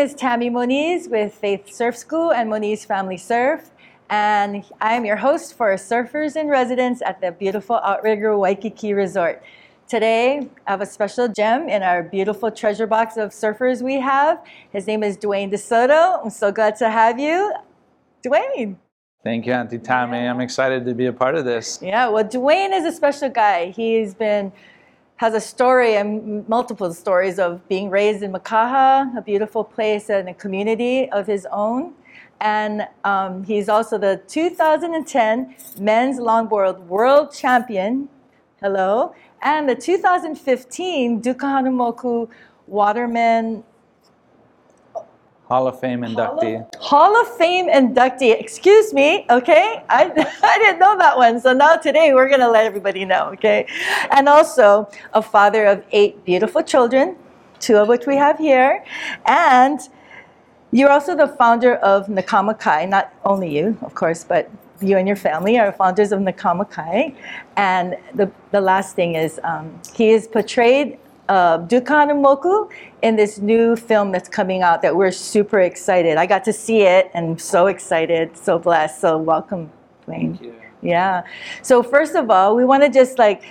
is Tammy Moniz with Faith Surf School and Moniz Family Surf. And I am your host for Surfers in Residence at the beautiful Outrigger Waikiki Resort. Today, I have a special gem in our beautiful treasure box of surfers we have. His name is Duane DeSoto. I'm so glad to have you. Duane. Thank you, Auntie Tammy. I'm excited to be a part of this. Yeah, well, Duane is a special guy. He's been has a story and multiple stories of being raised in Makaha, a beautiful place and a community of his own. And um, he's also the 2010 men's longboard world champion. Hello. And the 2015 Duke Kahanamoku Waterman Hall of Fame inductee. Hall of Fame inductee. Excuse me, okay? I, I didn't know that one. So now today we're going to let everybody know, okay? And also a father of eight beautiful children, two of which we have here. And you're also the founder of Na Kama Kai, not only you, of course, but you and your family are founders of Na Kama Kai. And the, the last thing is um, he is portrayed uh, Duke Kahanamoku in this new film that's coming out that we're super excited. I got to see it and I'm so excited, so blessed. So welcome, Duane. Thank you. Yeah. So first of all, we want to just like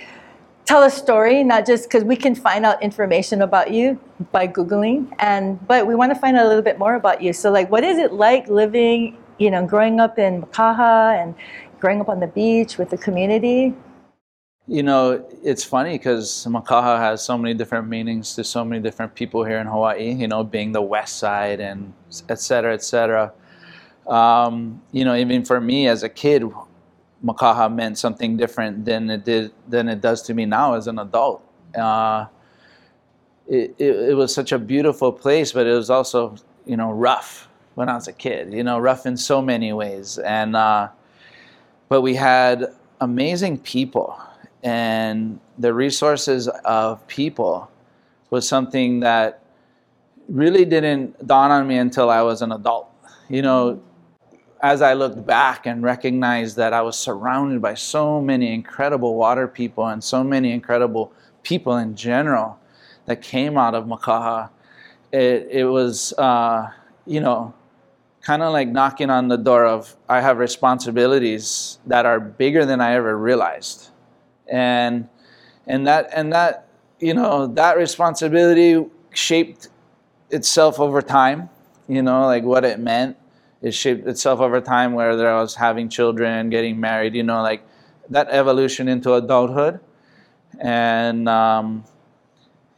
tell a story, not just because we can find out information about you by googling, and but we want to find out a little bit more about you. So like, what is it like living, you know, growing up in Makaha and growing up on the beach with the community? You know, it's funny because Makaha has so many different meanings to so many different people here in Hawaii, you know, being the west side and et cetera, et cetera. Um, you know, even for me as a kid, Makaha meant something different than it did than it does to me now as an adult. Uh, it, it, it was such a beautiful place, but it was also, you know, rough when I was a kid. You know, rough in so many ways, and uh, but we had amazing people and the resources of people was something that really didn't dawn on me until I was an adult. You know, as I looked back and recognized that I was surrounded by so many incredible water people and so many incredible people in general that came out of Makaha, it, it was, uh, you know, kind of like knocking on the door of I have responsibilities that are bigger than I ever realized and and that and that you know that responsibility shaped itself over time you know like what it meant. It shaped itself over time whether i was having children getting married you know like that evolution into adulthood. And um,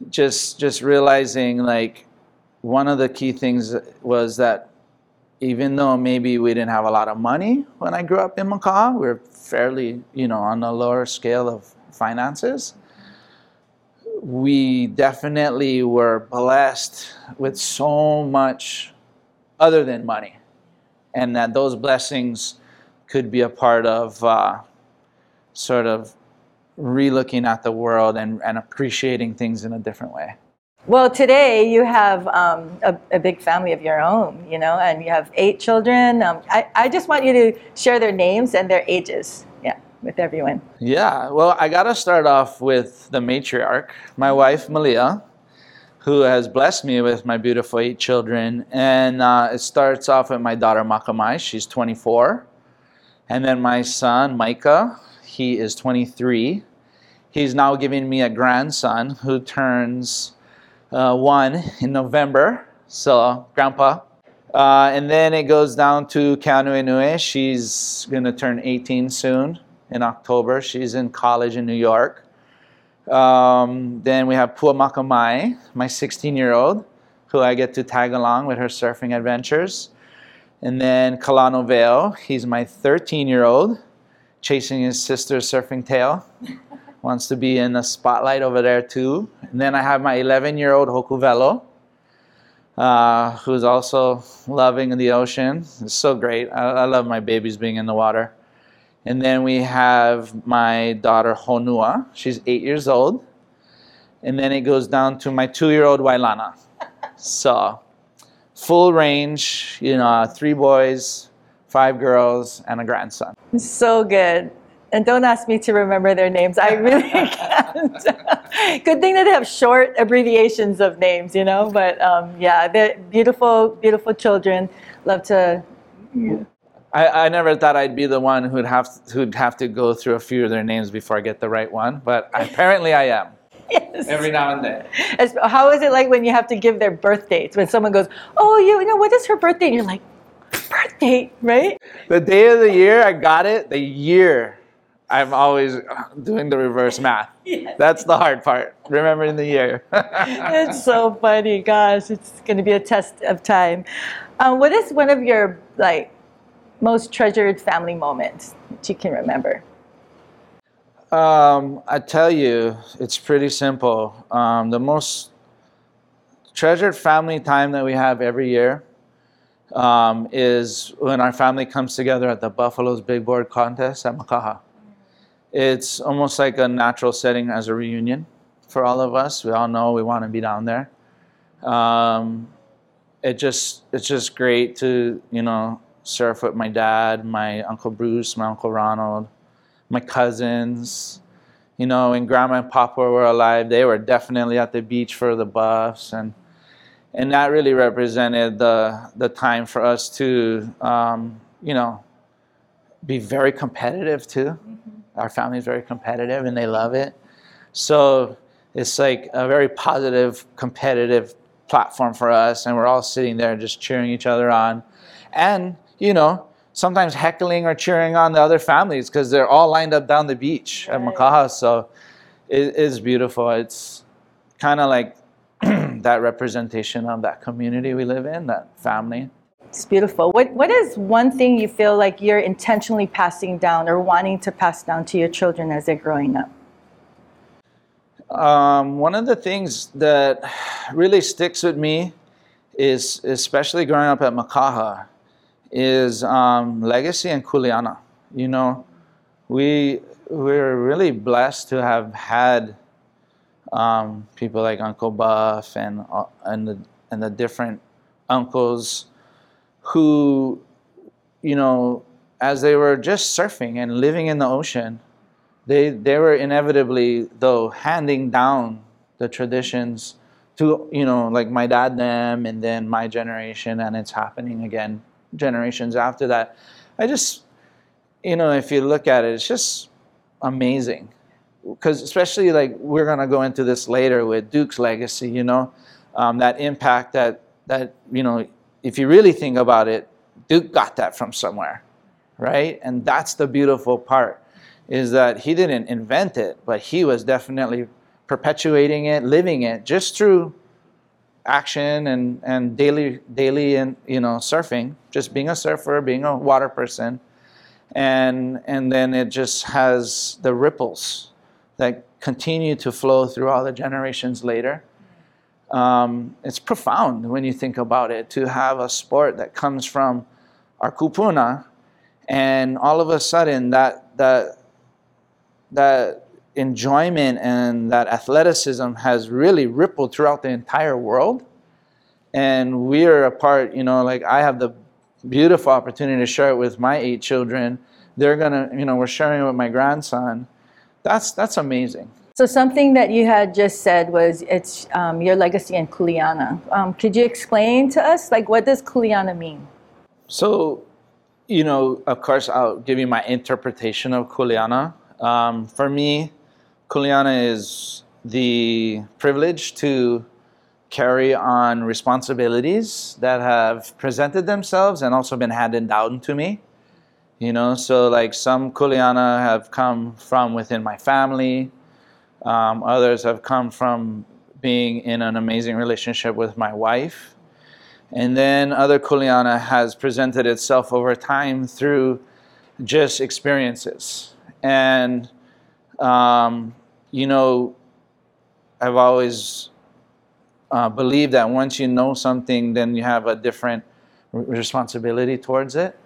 just just realizing like one of the key things was that even though maybe we didn't have a lot of money when I grew up in Makaha, we are fairly, you know, on a lower scale of finances. We definitely were blessed with so much other than money, and that those blessings could be a part of uh, sort of relooking at the world and, and appreciating things in a different way. Well, today you have um, a, a, big family of your own, you know, and you have eight children. Um, I, I just want you to share their names and their ages, yeah, with everyone. Yeah, well, I got to start off with the matriarch, my wife, Malia, who has blessed me with my beautiful eight children. And uh, it starts off with my daughter, Makamai, she's 24. And then my son, Micah, he is 23. He's now giving me a grandson who turns uh, one in November. So, grandpa. Uh, and then it goes down to Inouye. She's going to turn 18 soon in October. She's in college in New York. Um, then we have Puamakamai, my 16 year old, who I get to tag along with her surfing adventures. And then Kalano Veo, he's my 13 year old, chasing his sister's surfing tail wants to be in the spotlight over there too. And then I have my 11 year old Hokuvelo, uh, who's also loving the ocean. It's so great. I, I, love my babies being in the water. And then we have my daughter Honua. She's eight years old. And then it goes down to my two year old Wailana. So, full range, you know, three boys, five girls, and a grandson. So good And don't ask me to remember their names. I really can't. Good thing that they have short abbreviations of names, you know. But um, yeah, they're beautiful, beautiful children. Love to. I, I never thought I'd be the one who'd have who'd have to go through a few of their names before I get the right one, but apparently I am. Yes. Every now and then. As- How is it like when you have to give their birth dates? When someone goes, "Oh, you, you know, what is her birthday?" And you're like, "Birth date, right?" The day of the year, I got it. The year, I'm always doing the reverse math. Yes. That's the hard part. Remembering the year. It's so funny, gosh. It's going to be a test of time. Um, what is one of your like most treasured family moments that you can remember? Um, I tell you, it's pretty simple. Um, the most treasured family time that we have every year um, is when our family comes together at the Buffalo's Big Board Contest at Makaha. It's almost like a natural setting as a reunion for all of us. We all know we want to be down there. Um, it just it's just great to you know surf with my dad, my uncle Bruce, my uncle Ronald my cousins. You know, when grandma and papa were alive, they were definitely at the beach for the buffs, and and that really represented the the time for us to, um, you know, be very competitive too. Our family's very competitive, and they love it. So it's like a very positive, competitive platform for us, and we're all sitting there just cheering each other on, and you know sometimes heckling or cheering on the other families because they're all lined up down the beach at. Makaha. So it is beautiful. It's kind of like that representation of that community we live in, that family. It's beautiful. What What is one thing you feel like you're intentionally passing down or wanting to pass down to your children as they're growing up? Um, one of the things that really sticks with me is, especially growing up at Makaha, is um, legacy and kuleana. You know, we we're really blessed to have had um, people like Uncle Buff and uh, and the and the different uncles who, you know, as they were just surfing and living in the ocean, they they were inevitably though handing down the traditions to you know like my dad them and then my generation and it's happening again generations after that. I just you know if you look at it it's just amazing. Because especially like we're to go into this later with duke's legacy you know um, that impact that that you know if you really think about it duke got that from somewhere right? And that's the beautiful part is that he didn't invent it but he was definitely perpetuating it living it just through action and, and daily daily and you know surfing just being a surfer being a water person. And and then it just has the ripples that continue to flow through all the generations later um, it's profound when you think about it to have a sport that comes from our kupuna and all of a sudden that that that enjoyment and that athleticism has really rippled throughout the entire world. And we're a part you know like i have the beautiful opportunity to share it with my eight children. They're gonna you know we're sharing it with my grandson. That's that's amazing So something that you had just said was it's um, your legacy in Kuleana. Um, could you explain to us, like, what does Kuleana mean? So, you know, of course, I'll give you my interpretation of Kuleana. Um, for me, Kuleana is the privilege to carry on responsibilities that have presented themselves and also been handed down to me. You know, so like some Kuleana have come from within my family. Um, others have come from being in an amazing relationship with my wife. And then other Kuleana has presented itself over time through just experiences. And, um, you know, I've always uh, believed that once you know something, then you have a different responsibility towards it.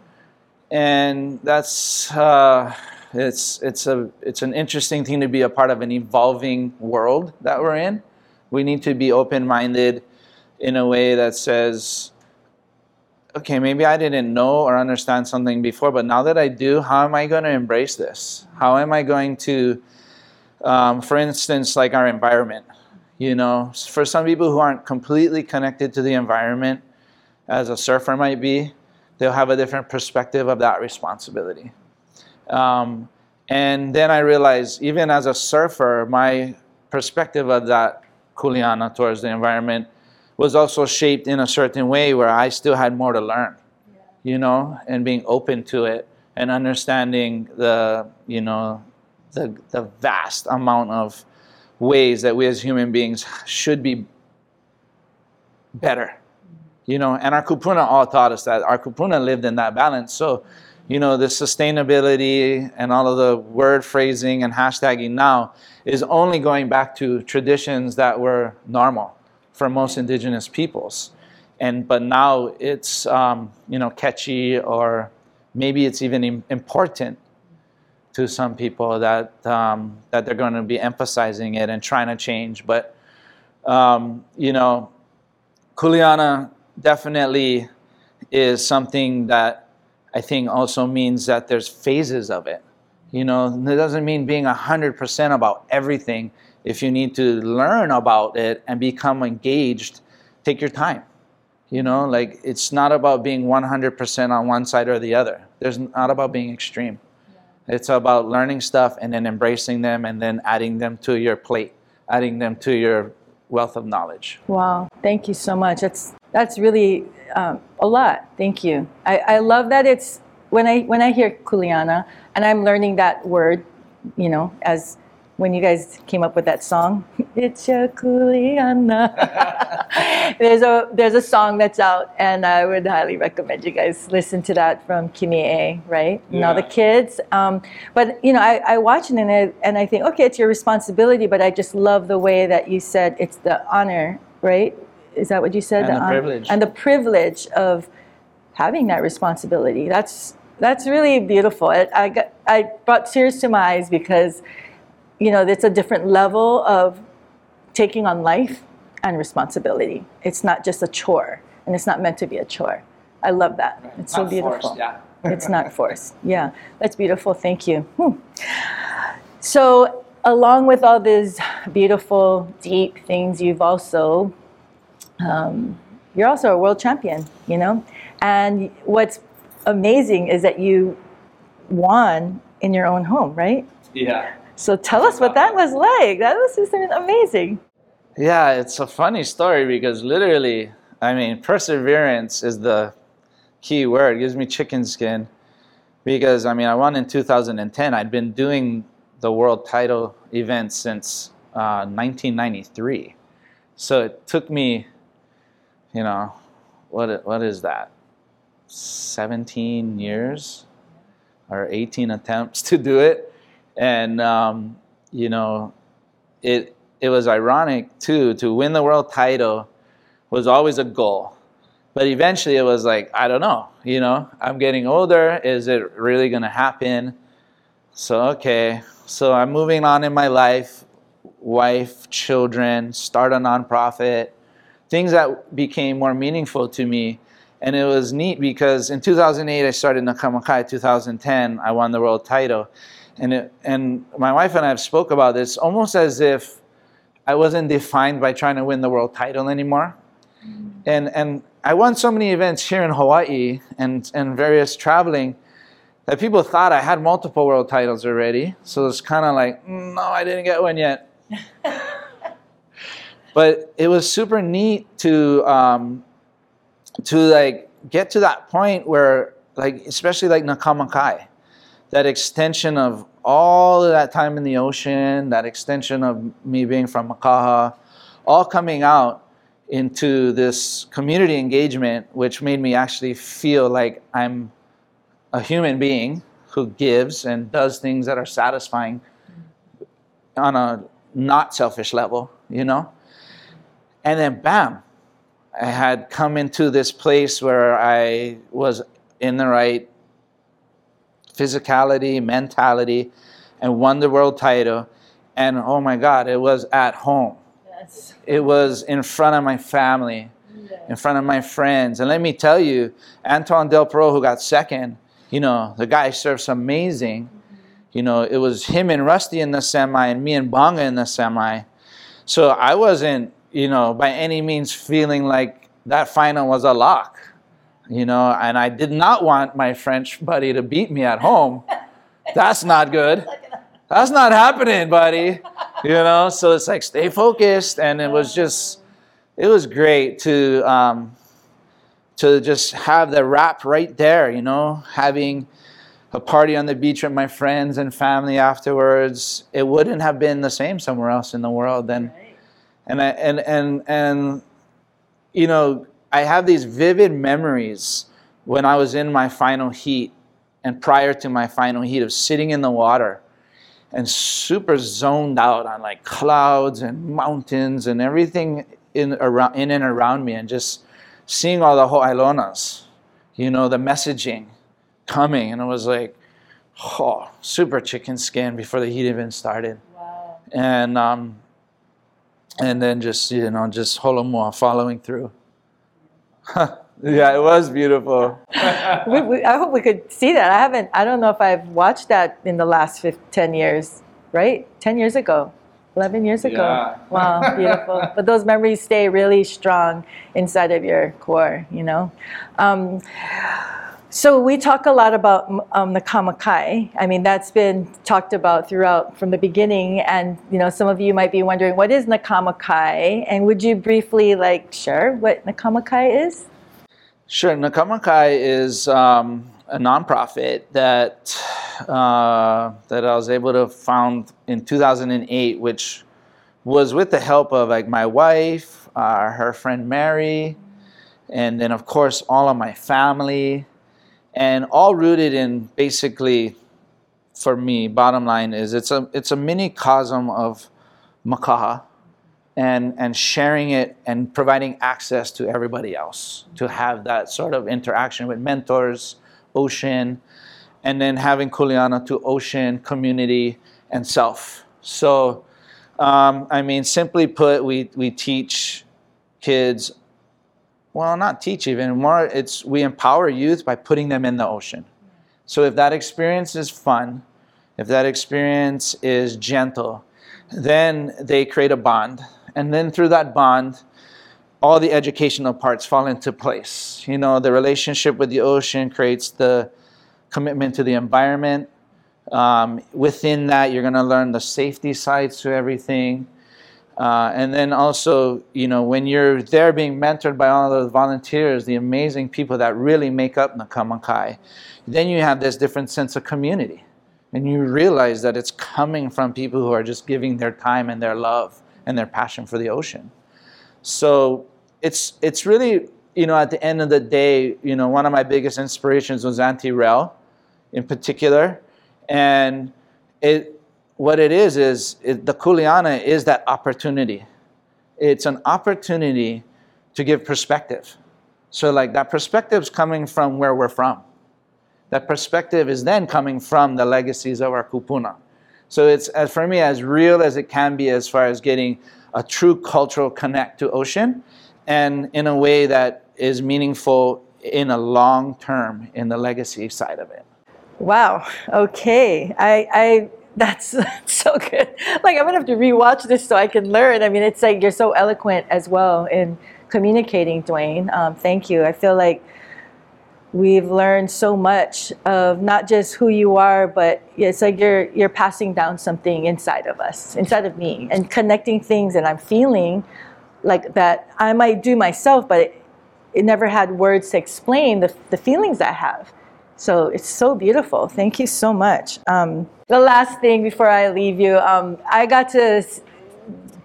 And that's, uh, it's, it's, a, it's an interesting thing to be a part of an evolving world that we're in. We need to be open minded in a way that says, okay, maybe I didn't know or understand something before, but now that I do, how am I going to embrace this? How am I going to, um, for instance, like our environment? You know, for some people who aren't completely connected to the environment, as a surfer might be, they'll have a different perspective of that responsibility. Um, and then I realized, even as a surfer, my perspective of that kuleana towards the environment was also shaped in a certain way where I still had more to learn, yeah. you know, and being open to it and understanding the, you know, the, the vast amount of ways that we as human beings should be better, you know, and our kupuna all taught us that. Our kupuna lived in that balance. So, you know, the sustainability and all of the word phrasing and hashtagging now is only going back to traditions that were normal for most indigenous peoples. And, but now it's, um, you know, catchy or maybe it's even important to some people that, um, that they're going to be emphasizing it and trying to change. But, um, you know, Kuleana definitely is something that I think also means that there's phases of it. You know, it doesn't mean being 100% about everything if you need to learn about it and become engaged, take your time. You know, like it's not about being 100% on one side or the other. There's not about being extreme. Yeah. It's about learning stuff and then embracing them and then adding them to your plate, adding them to your wealth of knowledge. Wow, thank you so much. That's that's really um, a lot. Thank you. I, I love that it's when I when I hear kuleana and I'm learning that word, you know, as when you guys came up with that song, "It's your kuleana." there's a there's a song that's out, and I would highly recommend you guys listen to that from Kimi A. Right? Yeah. Now the kids, um, but you know, I, I watch it and I, and I think, okay, it's your responsibility, but I just love the way that you said it's the honor, right? Is that what you said? And the, the privilege. And the privilege of having that responsibility. That's that's really beautiful. I, I, got, I brought tears to my eyes because you know, it's a different level of taking on life and responsibility. It's not just a chore, and it's not meant to be a chore. I love that. It's not so beautiful. Forced, yeah. it's not forced. Yeah, that's beautiful. Thank you. Hmm. So, along with all these beautiful, deep things, you've also um, you're also a world champion. You know, and what's amazing is that you won in your own home, right? Yeah. So tell us what that was like. That was just amazing. Yeah, it's a funny story because literally, I mean, perseverance is the key word. It gives me chicken skin because I mean, I won in 2010. I'd been doing the world title event since uh, 1993. So it took me, you know, what what is that? 17 years or 18 attempts to do it and um, you know, it it was ironic too to win the world title was always a goal, but eventually it was like I don't know, you know, I'm getting older. Is it really going to happen? So okay, so I'm moving on in my life, wife, children, start a nonprofit, things that became more meaningful to me. And it was neat because in 2008 I started Na Kama Kai. 2010 I won the world title and it, and my wife and I have spoke about this almost as if I wasn't defined by trying to win the world title anymore. Mm-hmm. And and I won so many events here in Hawaii and and various traveling that people thought I had multiple world titles already. So it's kind of like, mm, no, I didn't get one yet. but it was super neat to um, to like get to that point where like especially like Na Kama Kai that extension of all of that time in the ocean, that extension of me being from Makaha, all coming out into this community engagement, which made me actually feel like I'm a human being who gives and does things that are satisfying on a not selfish level, you know? And then, bam, I had come into this place where I was in the right physicality, mentality, and won the world title. And oh my God, it was at home. Yes. It was in front of my family. Mm. in front of my friends. And let me tell you, Antoine Delpero, who got second, you know, the guy surfs amazing. You know, it was him and Rusty in the semi and me and Bonga in the semi. So I wasn't, you know, by any means feeling like that final was a lock. You know, and I did not want my French buddy to beat me at home. That's not good. That's not happening, buddy. You know, so it's like stay focused, and it was just, it was great to um, to just have the wrap right there. You know, having a party on the beach with my friends and family afterwards. It wouldn't have been the same somewhere else in the world. And and I, and and and you know, I have these vivid memories when I was in my final heat and prior to my final heat of sitting in the water and super zoned out on like clouds and mountains and everything in around in and around me and just seeing all the ho'ailonas, you know, the messaging coming and it was like oh super chicken skin before the heat even started. Wow. And um and then just you know just holomua following through. yeah, it was beautiful. we, we, I hope we could see that. I haven't. I don't know if I've watched that in the last 15, 10 years. Right, ten years ago, eleven years ago. Yeah. Wow, beautiful. but those memories stay really strong inside of your core. You know. Um, so we talk a lot about um, the kamakai. I mean, that's been talked about throughout from the beginning. And you know, some of you might be wondering, what is Na Kama Kai? And would you briefly like share what Na Kama Kai is? Sure. Na Kama Kai is um, a nonprofit that uh, that I was able to found in 2008, which was with the help of like my wife, uh, her friend Mary, and then of course all of my family, and all rooted in basically, for me, bottom line is it's a it's a mini cosm of Makaha and and sharing it and providing access to everybody else to have that sort of interaction with mentors, ocean, and then having Kuleana to ocean, community, and self. So, um, I mean, simply put, we we teach kids. Well, not teach even more. It's we empower youth by putting them in the ocean. So if that experience is fun, if that experience is gentle, then they create a bond and then through that bond, all the educational parts fall into place. You know, the relationship with the ocean creates the commitment to the environment. Um, within that, you're going to learn the safety sides to everything. Uh, and then also, you know, when you're there being mentored by all those volunteers, the amazing people that really make up Na Kama Kai, then you have this different sense of community. And you realize that it's coming from people who are just giving their time and their love and their passion for the ocean. So it's it's really you know at the end of the day, you know one of my biggest inspirations was Auntie Rell, in particular, and it what it is is it, the Kuleana is that opportunity. It's an opportunity to give perspective. So like that perspective is coming from where we're from. That perspective is then coming from the legacies of our kupuna. So it's as for me as real as it can be as far as getting a true cultural connect to ocean and in a way that is meaningful in a long term in the legacy side of it. Wow. Okay. I, I that's so good. Like I'm gonna have to rewatch this so I can learn. I mean, it's like you're so eloquent as well in communicating, Duane. Um, thank you. I feel like we've learned so much of not just who you are, but it's like you're you're passing down something inside of us, inside of me, and connecting things And I'm feeling like that I might do myself, but it, it never had words to explain the, the feelings I have. So it's so beautiful. Thank you so much. Um, the last thing before I leave you, um, I got to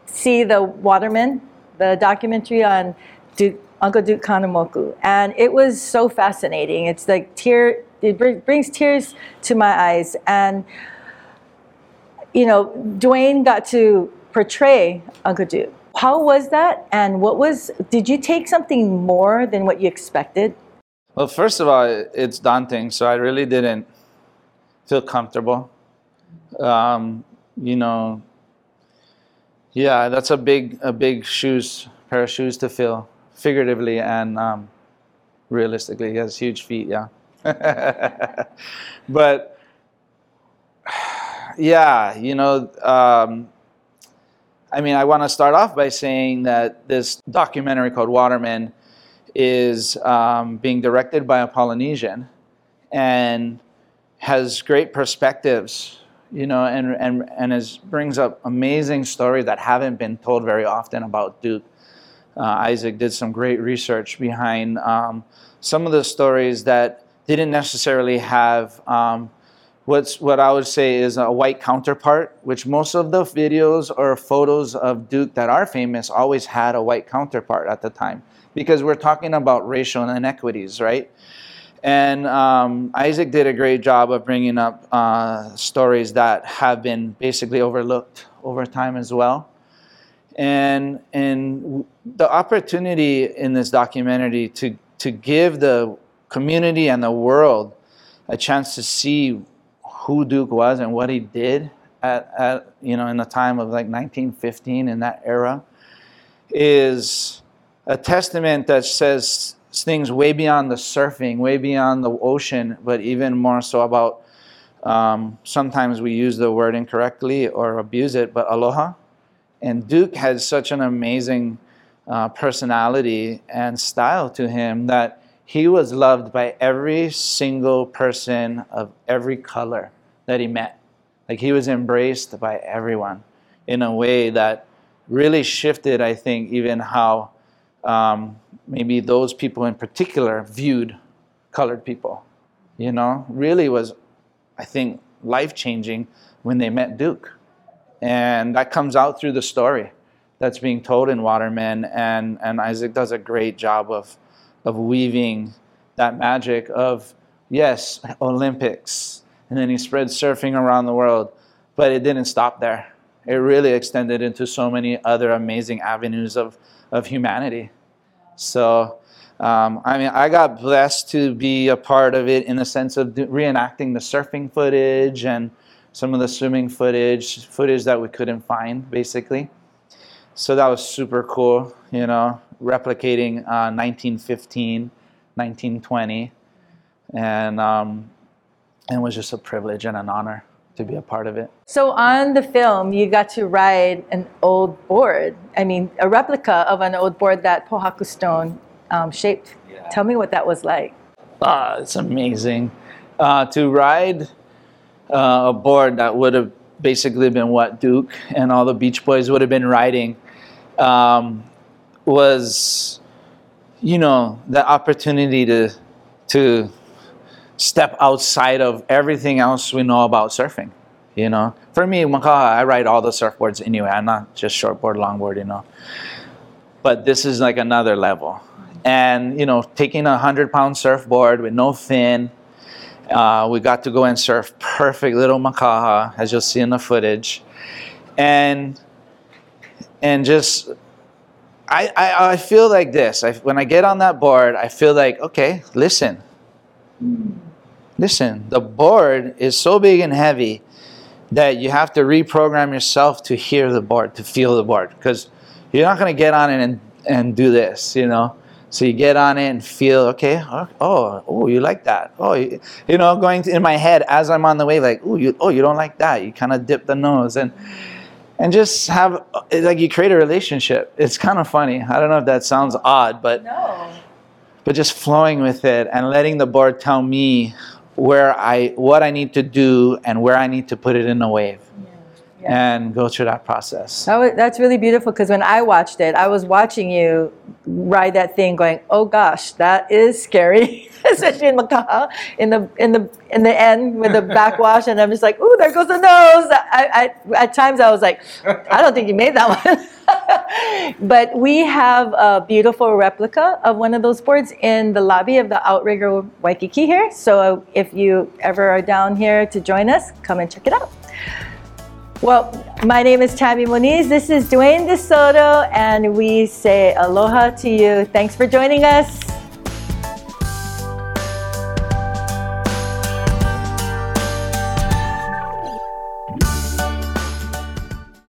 see the Waterman, the documentary on Duke Uncle Duke Kahanamoku. And it was so fascinating. It's like tear, it brings tears to my eyes. And, you know, Duane got to portray Uncle Duke. How was that? And what was, did you take something more than what you expected? Well, first of all, it's daunting, so I really didn't feel comfortable. Um, you know, yeah, that's a big, a big shoes, pair of shoes to fill figuratively and um, realistically. He has huge feet, yeah. but yeah, you know, um, I mean, I want to start off by saying that this documentary called Waterman is um, being directed by a Polynesian and has great perspectives, you know, and, and, and is, brings up amazing stories that haven't been told very often about Duke. Uh, Isaac did some great research behind um, some of the stories that didn't necessarily have um, what's what I would say is a white counterpart, which most of the videos or photos of Duke that are famous always had a white counterpart at the time, because we're talking about racial inequities, right? And um, Isaac did a great job of bringing up uh, stories that have been basically overlooked over time as well. And and the opportunity in this documentary to to give the community and the world a chance to see who Duke was and what he did at, at you know in the time of like 1915 in that era is a testament that says things way beyond the surfing, way beyond the ocean, but even more so about um, sometimes we use the word incorrectly or abuse it, but aloha. And Duke has such an amazing uh, personality and style to him that he was loved by every single person of every color that he met. Like he was embraced by everyone in a way that really shifted, I think, even how um, maybe those people in particular viewed colored people. You know, really was, I think, life changing when they met Duke. And that comes out through the story that's being told in Waterman. And, and Isaac does a great job of of weaving that magic of, yes, Olympics. And then he spread surfing around the world. But it didn't stop there. It really extended into so many other amazing avenues of, of humanity. So, um, I mean, I got blessed to be a part of it in the sense of reenacting the surfing footage and some of the swimming footage, footage that we couldn't find, basically. So that was super cool, you know replicating uh, 1915, 1920, and um, and it was just a privilege and an honor to be a part of it. So on the film, you got to ride an old board. I mean, a replica of an old board that Pohaku Stone um, shaped. Yeah. Tell me what that was like. Ah, it's amazing. Uh, to ride uh, a board that would have basically been what Duke and all the Beach Boys would have been riding. Um, was, you know, the opportunity to to step outside of everything else we know about surfing. You know, for me, Makaha, I ride all the surfboards anyway. I'm not just shortboard, longboard, you know. But this is like another level. And, you know, taking a 100 pound surfboard with no fin, uh, we got to go and surf perfect little Makaha, as you'll see in the footage. And, and just I, I, I feel like this. I, when I get on that board, I feel like, okay, listen. Listen, the board is so big and heavy that you have to reprogram yourself to hear the board, to feel the board. Because you're not going to get on it and, and do this, you know. So you get on it and feel, okay, oh, oh, you like that. Oh, you, know, going to, in my head as I'm on the wave, like, oh, you, oh, you don't like that. You kind of dip the nose. And and just have like you create a relationship. It's kind of funny. I don't know if that sounds odd, but no. But just flowing with it and letting the board tell me where I what I need to do and where I need to put it in a wave. Yeah. Yeah. And go through that process. That was, that's really beautiful because when I watched it, I was watching you ride that thing, going, "Oh gosh, that is scary." especially in Makaha, in the in the in the end with the backwash, and I'm just like, "Ooh, there goes the nose." I, I at times I was like, "I don't think you made that one." but we have a beautiful replica of one of those boards in the lobby of the Outrigger Waikiki here. So if you ever are down here to join us, come and check it out. Well, my name is Tammy Moniz. This is Duane DeSoto, and we say aloha to you. Thanks for joining us.